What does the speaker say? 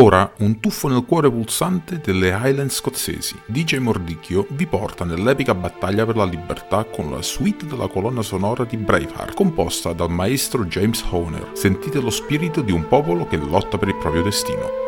Ora un tuffo nel cuore pulsante delle Highlands scozzesi. DJ Mordicchio vi porta nell'epica battaglia per la libertà con la suite della colonna sonora di Braveheart, composta dal maestro James Horner. Sentite lo spirito di un popolo che lotta per il proprio destino.